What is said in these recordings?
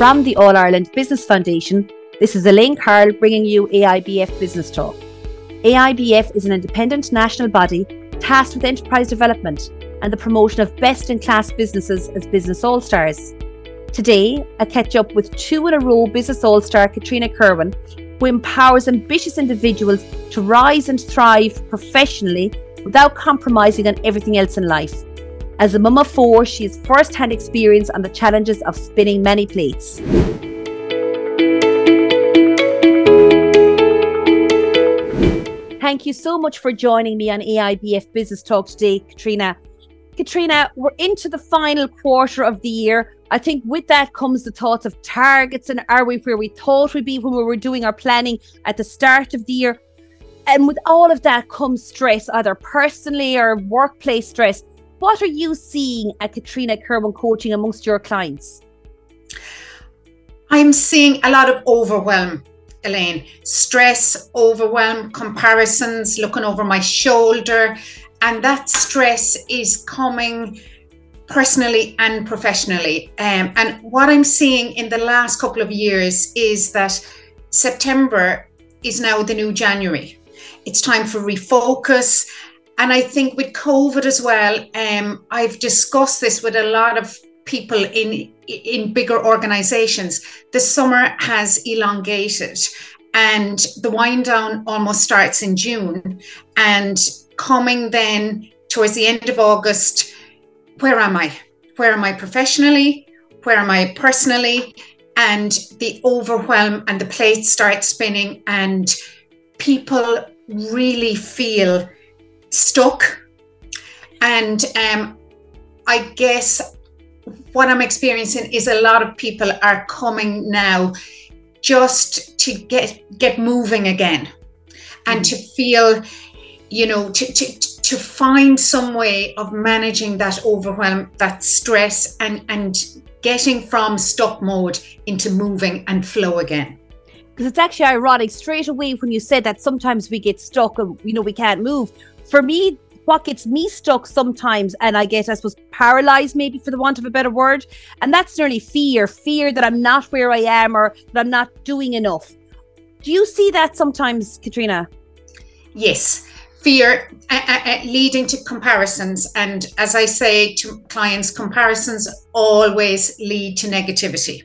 From the All Ireland Business Foundation, this is Elaine Carl bringing you AIBF Business Talk. AIBF is an independent national body tasked with enterprise development and the promotion of best in class businesses as business all stars. Today, I catch up with two in a row business all star Catriona Kirwan, who empowers ambitious individuals to rise and thrive professionally without compromising on everything else in life. As a mum of four, she has first hand experience on the challenges of spinning many plates. Thank you so much for joining me on AIBF Business Talk today, Catriona. Catriona, we're into the final quarter of the year. I think with that comes the thoughts of targets and are we where we thought we'd be when we were doing our planning at the start of the year? And with all of that comes stress, either personally or workplace stress. What are you seeing at Catriona Kirwan Coaching amongst your clients? I'm seeing a lot of overwhelm, Elaine. Stress, overwhelm, comparisons, looking over my shoulder. And that stress is coming personally and professionally. Um, and what I'm seeing in the last couple of years is that September is now the new January. It's time for refocus and I think with COVID as well, um, I've discussed this with a lot of people in in bigger organizations. The summer has elongated and the wind down almost starts in June. And coming then towards the end of August, where am I? Where am I professionally? Where am I personally? And the overwhelm and the plates start spinning, and people really feel stuck. And um, I guess what I'm experiencing is a lot of people are coming now just to get get moving again and to feel you know to, to to find some way of managing that overwhelm that stress and and getting from stuck mode into moving and flow again because it's actually ironic straight away when you said that sometimes we get stuck and you know we can't move for me, what gets me stuck sometimes, and I get, I suppose, paralyzed, maybe for the want of a better word, and that's nearly fear fear that I'm not where I am or that I'm not doing enough. Do you see that sometimes, Catriona? Yes. Fear uh, uh, leading to comparisons. And as I say to clients, comparisons always lead to negativity.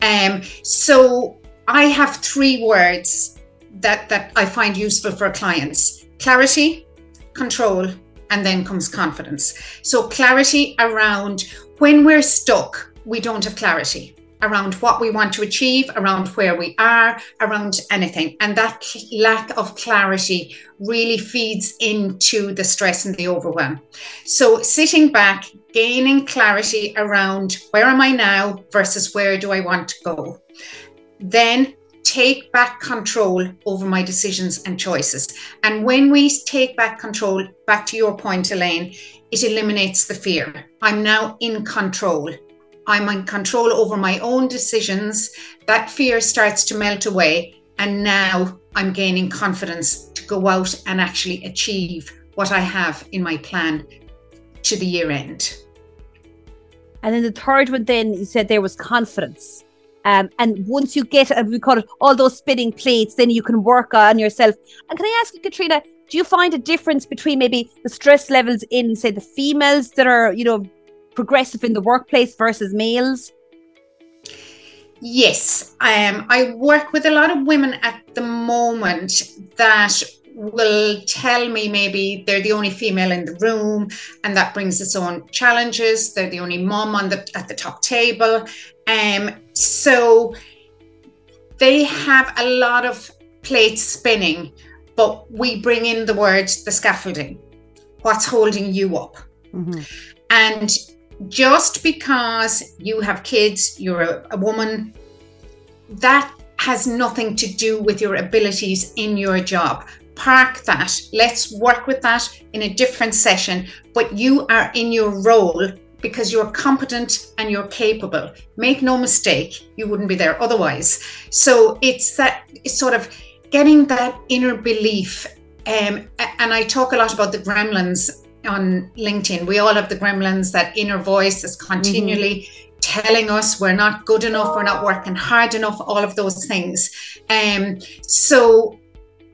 Um, so I have three words that, that I find useful for clients clarity, control, and then comes confidence. So, clarity around when we're stuck, we don't have clarity around what we want to achieve, around where we are, around anything. And that lack of clarity really feeds into the stress and the overwhelm. So, sitting back, gaining clarity around where am I now versus where do I want to go. Then take back control over my decisions and choices. And when we take back control, back to your point, Elaine, it eliminates the fear. I'm now in control. I'm in control over my own decisions. That fear starts to melt away. And now I'm gaining confidence to go out and actually achieve what I have in my plan to the year end. And then the third one, then you said there was confidence. Um, and once you get, uh, we call it all those spinning plates, then you can work on yourself. And can I ask you, Catriona, do you find a difference between maybe the stress levels in, say, the females that are, you know, progressive in the workplace versus males? Yes, um, I work with a lot of women at the moment that will tell me maybe they're the only female in the room and that brings its own challenges they're the only mom on the at the top table um so they have a lot of plates spinning but we bring in the word the scaffolding what's holding you up mm-hmm. and just because you have kids you're a, a woman that has nothing to do with your abilities in your job park that. Let's work with that in a different session. But you are in your role because you're competent and you're capable. Make no mistake, you wouldn't be there otherwise. So it's that it's sort of getting that inner belief. Um, and I talk a lot about the gremlins on LinkedIn. We all have the gremlins, that inner voice that's continually mm-hmm. telling us we're not good enough, we're not working hard enough, all of those things. Um, so,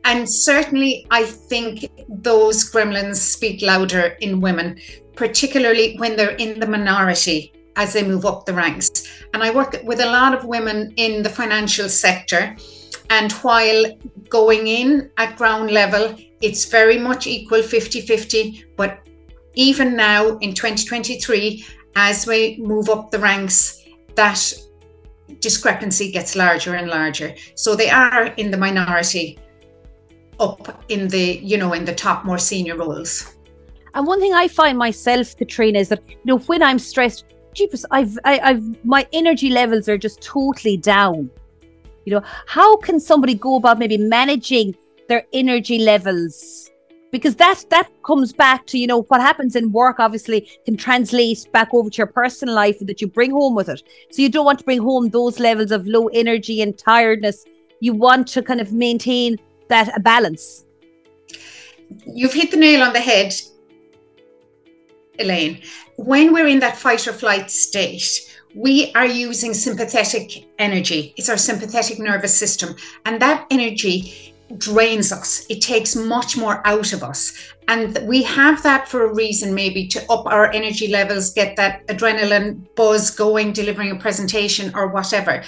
and certainly I think those gremlins speak louder in women, particularly when they're in the minority as they move up the ranks. And I work with a lot of women in the financial sector. And while going in at ground level, it's very much equal 50 50. But even now in 2023, as we move up the ranks, that discrepancy gets larger and larger. So they are in the minority up in the, you know, in the top more senior roles. And one thing I find myself, Catriona, is that, you know, when I'm stressed, jeepers, I've, I, I've, my energy levels are just totally down. You know, how can somebody go about maybe managing their energy levels? Because that that comes back to you know what happens in work. Obviously, can translate back over to your personal life that you bring home with it. So you don't want to bring home those levels of low energy and tiredness. You want to kind of maintain that balance. You've hit the nail on the head Elaine, when we're in that fight or flight state, we are using sympathetic energy. It's our sympathetic nervous system. And that energy drains us. It takes much more out of us. And we have that for a reason, maybe to up our energy levels, get that adrenaline buzz going, delivering a presentation or whatever.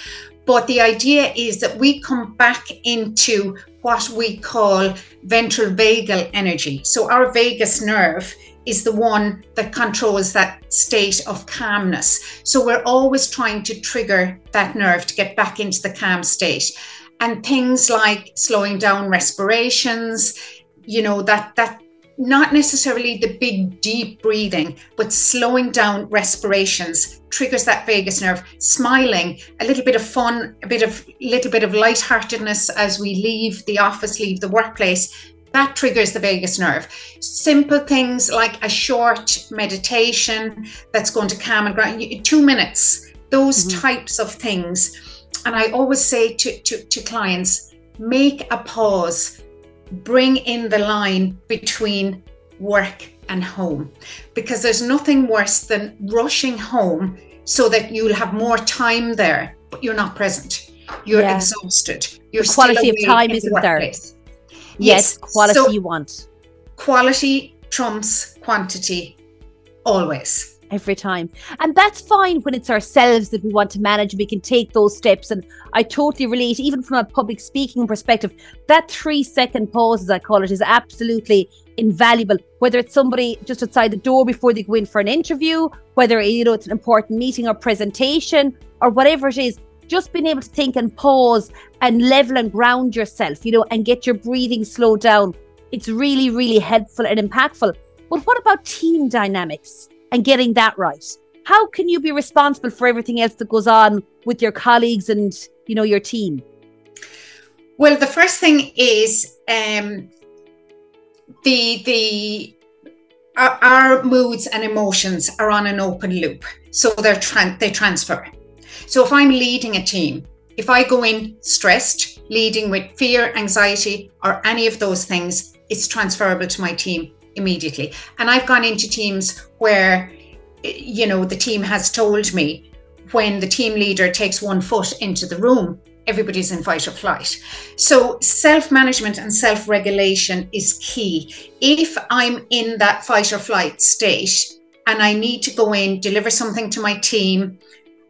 But the idea is that we come back into what we call ventral vagal energy. So our vagus nerve is the one that controls that state of calmness. So we're always trying to trigger that nerve to get back into the calm state. And things like slowing down respirations, you know, that that not necessarily the big deep breathing, but slowing down respirations triggers that vagus nerve. Smiling, a little bit of fun, a bit of little bit of lightheartedness as we leave the office, leave the workplace that triggers the vagus nerve. Simple things like a short meditation that's going to calm and ground you, two minutes, those mm-hmm. types of things. And I always say to, to, to clients, make a pause, bring in the line between work and home because there's nothing worse than rushing home so that you'll have more time there, but you're not present. You're yeah. exhausted. Your quality of time isn't there. Yes, quality so you want. Quality trumps quantity always. Every time. And that's fine when it's ourselves that we want to manage. We can take those steps. And I totally relate, even from a public speaking perspective, that three second pause, as I call it, is absolutely invaluable. Whether it's somebody just outside the door before they go in for an interview, whether you know it's an important meeting or presentation, or whatever it is, just being able to think and pause and level and ground yourself, you know, and get your breathing slowed down. It's really, really helpful and impactful. But what about team dynamics and getting that right? How can you be responsible for everything else that goes on with your colleagues and, you know, your team? Well, the first thing is um, the the our, our, moods and emotions are on an open loop, so they're tran- they transfer. So if I'm leading a team, if I go in stressed, leading with fear, anxiety, or any of those things, it's transferable to my team immediately. And I've gone into teams where, you know, the team has told me when the team leader takes one foot into the room, everybody's in fight or flight. So self management and self regulation is key. If I'm in that fight or flight state and I need to go in, deliver something to my team,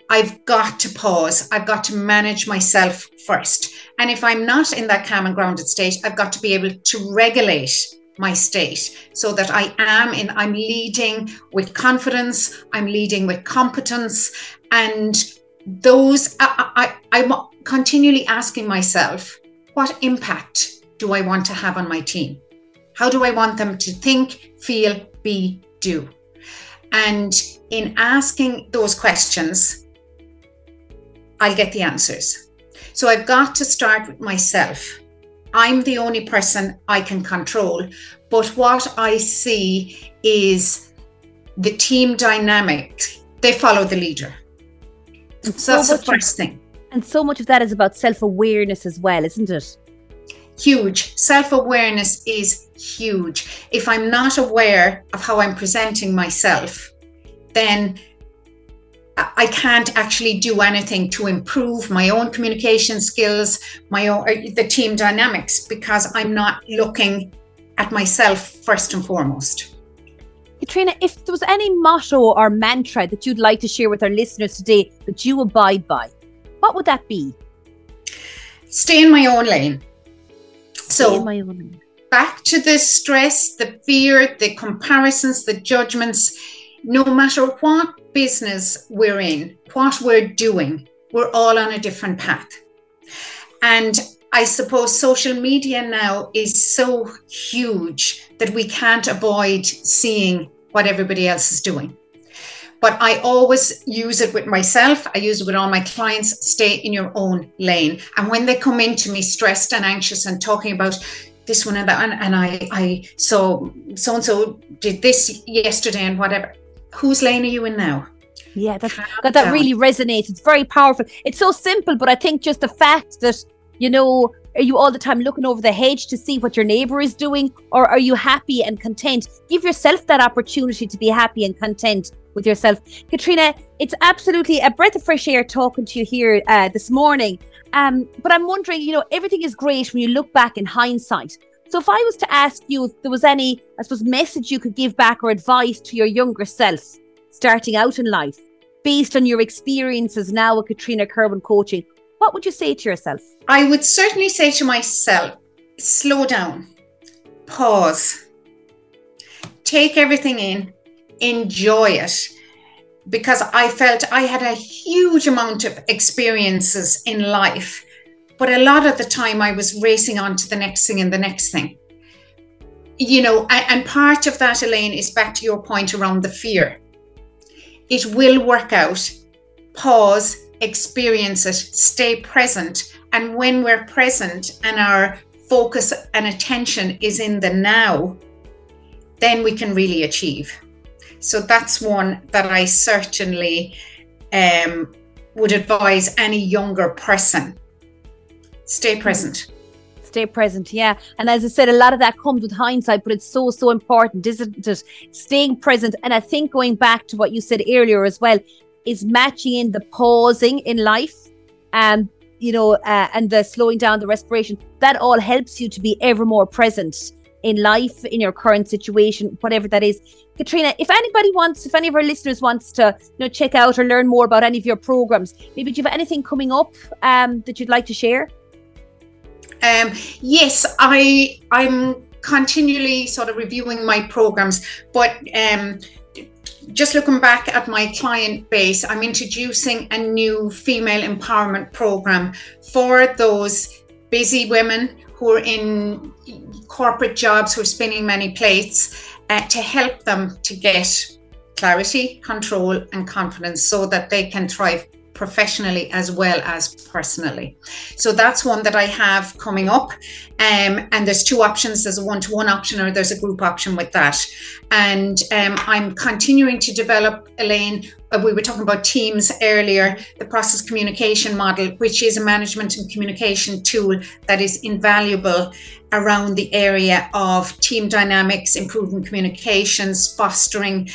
I've got to pause. I've got to manage myself first. And if I'm not in that calm and grounded state, I've got to be able to regulate my state so that I am in, I'm leading with confidence, I'm leading with competence. And those, I, I, I'm continually asking myself, what impact do I want to have on my team? How do I want them to think, feel, be, do? And in asking those questions, I'll get the answers. So I've got to start with myself. I'm the only person I can control. But what I see is the team dynamic, they follow the leader. So, so that's the first thing. And so much of that is about self awareness as well, isn't it? Huge. Self awareness is huge. If I'm not aware of how I'm presenting myself, then I can't actually do anything to improve my own communication skills, my own uh, the team dynamics because I'm not looking at myself first and foremost. Catriona, if there was any motto or mantra that you'd like to share with our listeners today that you abide by, what would that be? Stay in my own lane. Stay so, own lane. back to the stress, the fear, the comparisons, the judgments. No matter what business we're in, what we're doing, we're all on a different path. And I suppose social media now is so huge that we can't avoid seeing what everybody else is doing. But I always use it with myself. I use it with all my clients. Stay in your own lane. And when they come into me stressed and anxious and talking about this one and that, and, and I, I, so so and so did this yesterday and whatever. Whose lane are you in now? Yeah, that that, that really resonates. It's very powerful. It's so simple, but I think just the fact that you know, are you all the time looking over the hedge to see what your neighbor is doing? Or are you happy and content? Give yourself that opportunity to be happy and content with yourself. Catriona, it's absolutely a breath of fresh air talking to you here uh, this morning. Um, but I'm wondering, you know, everything is great when you look back in hindsight. So if I was to ask you if there was any, I suppose, message you could give back or advice to your younger self starting out in life, based on your experiences now with Catriona Kirwan coaching, what would you say to yourself? I would certainly say to myself, slow down, pause, take everything in, enjoy it. Because I felt I had a huge amount of experiences in life, but a lot of the time I was racing on to the next thing and the next thing. You know, and part of that, Elaine, is back to your point around the fear. It will work out. Pause, experience it, stay present. And when we're present and our focus and attention is in the now, then we can really achieve. So that's one that I certainly um, would advise any younger person. Stay present. Stay present, yeah. And as I said, a lot of that comes with hindsight, but it's so, so important, isn't it? Staying present. And I think going back to what you said earlier as well, is matching in the pausing in life um you know uh, and the slowing down the respiration that all helps you to be ever more present in life in your current situation whatever that is catriona if anybody wants if any of our listeners wants to you know check out or learn more about any of your programs maybe do you have anything coming up um that you'd like to share um yes i i'm continually sort of reviewing my programs but um just looking back at my client base, I'm introducing a new female empowerment program for those busy women who are in corporate jobs who are spinning many plates uh, to help them to get clarity, control, and confidence so that they can thrive professionally as well as personally. So that's one that I have coming up. Um, and there's two options there's a one to one option or there's a group option with that. And um, I'm continuing to develop, Elaine. Uh, we were talking about teams earlier, the process communication model, which is a management and communication tool that is invaluable around the area of team dynamics, improving communications, fostering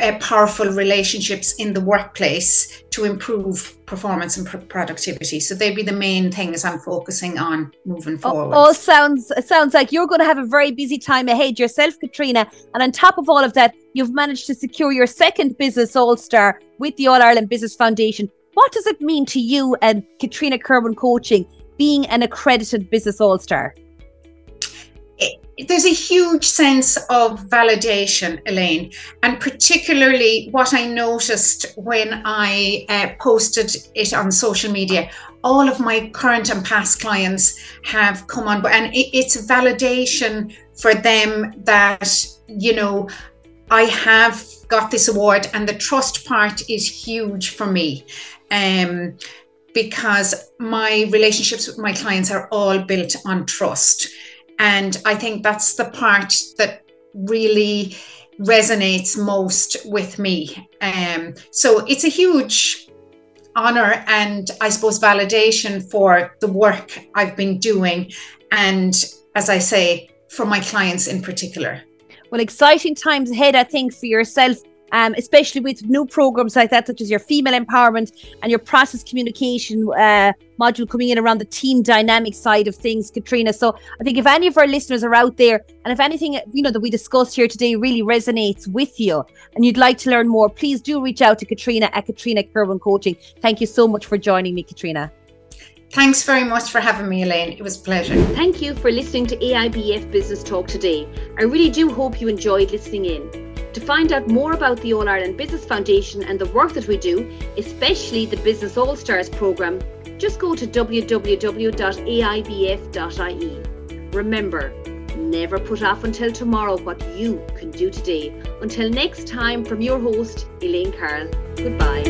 uh, powerful relationships in the workplace to improve performance and pr- productivity. So they'd be the main things I'm focusing on moving forward. All sounds sounds like you're going to have a very busy time ahead yourself, Catriona. And on top of all of that, you've managed to secure your second business All Star with the All Ireland Business Foundation. What does it mean to you and Catriona Kirwan Coaching being an accredited Business All Star? There's a huge sense of validation, Elaine, and particularly what I noticed when I uh, posted it on social media. All of my current and past clients have come on, and it, it's validation for them that you know I have got this award, and the trust part is huge for me. Um, because my relationships with my clients are all built on trust. And I think that's the part that really resonates most with me. Um, so it's a huge honor and I suppose validation for the work I've been doing. And as I say, for my clients in particular. Well, exciting times ahead, I think, for yourself, um, especially with new programs like that, such as your female empowerment and your process communication uh, module coming in around the team dynamic side of things, Catriona. So I think if any of our listeners are out there, and if anything you know that we discussed here today really resonates with you, and you'd like to learn more, please do reach out to Catriona at Catriona Kirwan Coaching. Thank you so much for joining me, Catriona. Thanks very much for having me, Elaine. It was a pleasure. Thank you for listening to AIBF Business Talk today. I really do hope you enjoyed listening in. To find out more about the All Ireland Business Foundation and the work that we do, especially the Business All Stars programme, just go to www.aibf.ie. Remember, never put off until tomorrow what you can do today. Until next time, from your host, Elaine Carl, goodbye.